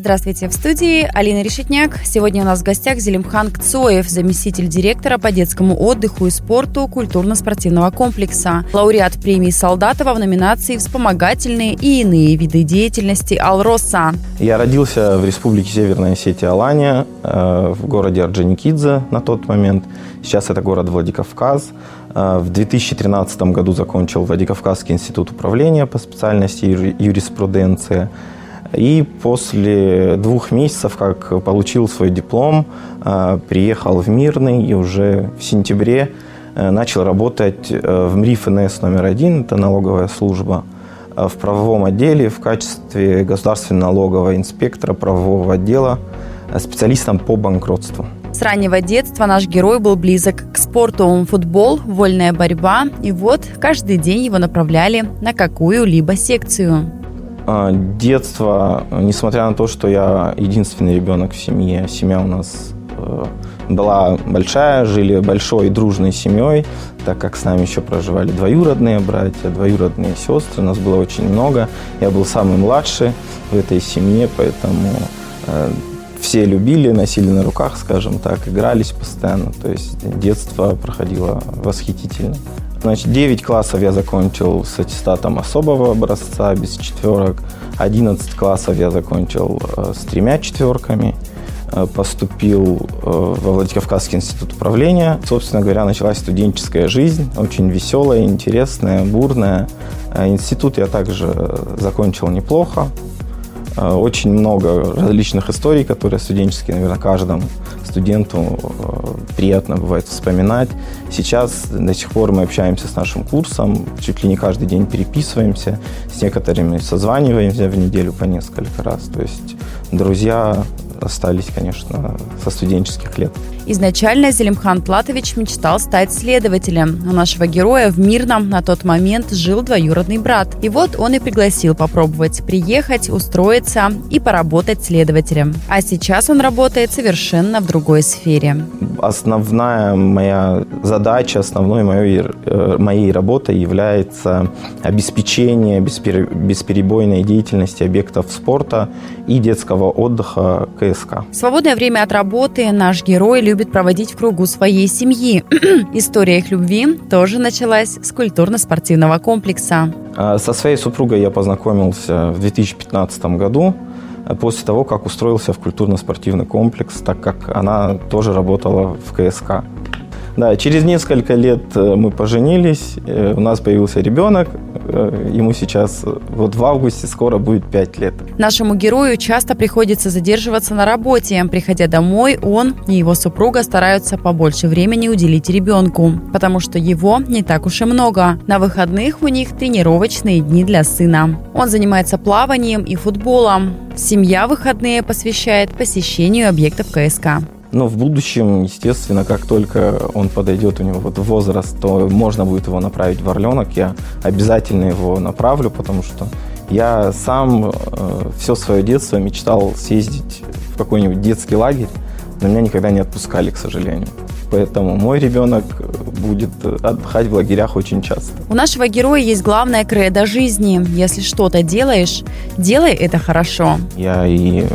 Здравствуйте, в студии Алина Решетняк. Сегодня у нас в гостях Зелимхан Кцоев, заместитель директора по детскому отдыху и спорту культурно-спортивного комплекса, лауреат премии Солдатова в номинации «Вспомогательные и иные виды деятельности Алроса». Я родился в республике Северная Осетия Алания, э, в городе Орджоникидзе на тот момент. Сейчас это город Владикавказ. Э, в 2013 году закончил Владикавказский институт управления по специальности юриспруденция. И после двух месяцев, как получил свой диплом, э, приехал в Мирный и уже в сентябре э, начал работать э, в МРИ ФНС номер один, это налоговая служба, в правовом отделе в качестве государственного налогового инспектора правового отдела, специалистом по банкротству. С раннего детства наш герой был близок к спорту. Футбол, вольная борьба. И вот каждый день его направляли на какую-либо секцию. А, детство, несмотря на то, что я единственный ребенок в семье, семья у нас э, была большая, жили большой дружной семьей, так как с нами еще проживали двоюродные братья, двоюродные сестры, нас было очень много. Я был самый младший в этой семье, поэтому э, все любили, носили на руках, скажем так, игрались постоянно. То есть детство проходило восхитительно. Значит, 9 классов я закончил с аттестатом особого образца, без четверок. 11 классов я закончил э, с тремя четверками. Э, поступил э, во Владикавказский институт управления. Собственно говоря, началась студенческая жизнь, очень веселая, интересная, бурная. Институт я также закончил неплохо. Э, очень много различных историй, которые студенческие, наверное, каждому студенту э, приятно бывает вспоминать. Сейчас до сих пор мы общаемся с нашим курсом, чуть ли не каждый день переписываемся, с некоторыми созваниваемся в неделю по несколько раз. То есть друзья остались, конечно, со студенческих лет. Изначально Зелимхан Платович мечтал стать следователем. У нашего героя в Мирном на тот момент жил двоюродный брат. И вот он и пригласил попробовать приехать, устроиться и поработать следователем. А сейчас он работает совершенно в другой сфере. Основная моя задача, основной моей, э, моей работой является обеспечение бесперебойной деятельности объектов спорта и детского отдыха КСК. В свободное время от работы наш герой любит проводить в кругу своей семьи. История их любви тоже началась с культурно-спортивного комплекса. А, со своей супругой я познакомился в 2015 году а, после того, как устроился в культурно-спортивный комплекс, так как она тоже работала в КСК. Да, через несколько лет э, мы поженились, э, у нас появился ребенок, э, ему сейчас вот в августе скоро будет 5 лет. Нашему герою часто приходится задерживаться на работе. Приходя домой, он и его супруга стараются побольше времени уделить ребенку, потому что его не так уж и много. На выходных у них тренировочные дни для сына. Он занимается плаванием и футболом. Семья выходные посвящает посещению объектов КСК. Но в будущем, естественно, как только он подойдет у него вот возраст, то можно будет его направить в Орленок. Я обязательно его направлю, потому что я сам э, все свое детство мечтал съездить в какой-нибудь детский лагерь, но меня никогда не отпускали, к сожалению. Поэтому мой ребенок будет отдыхать в лагерях очень часто. У нашего героя есть главная кредо жизни. Если что-то делаешь, делай это хорошо. Я и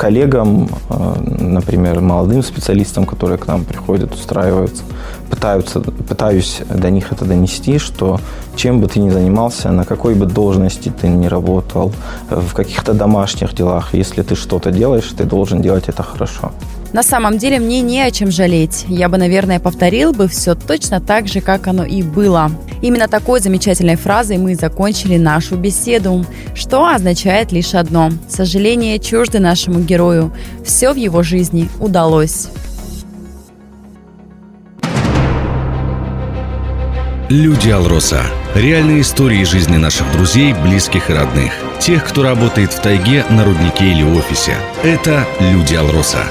коллегам, э, например, молодым специалистам, которые к нам приходят, устраиваются, пытаются, пытаюсь до них это донести, что чем бы ты ни занимался, на какой бы должности ты ни работал, в каких-то домашних делах, если ты что-то делаешь, ты должен делать это хорошо. На самом деле мне не о чем жалеть. Я бы, наверное, повторил бы все точно так же, как оно и было. Именно такой замечательной фразой мы закончили нашу беседу, что означает лишь одно. Сожаление чужды нашему герою. Все в его жизни удалось. Люди Алроса. Реальные истории жизни наших друзей, близких и родных. Тех, кто работает в тайге, на руднике или офисе. Это Люди Алроса.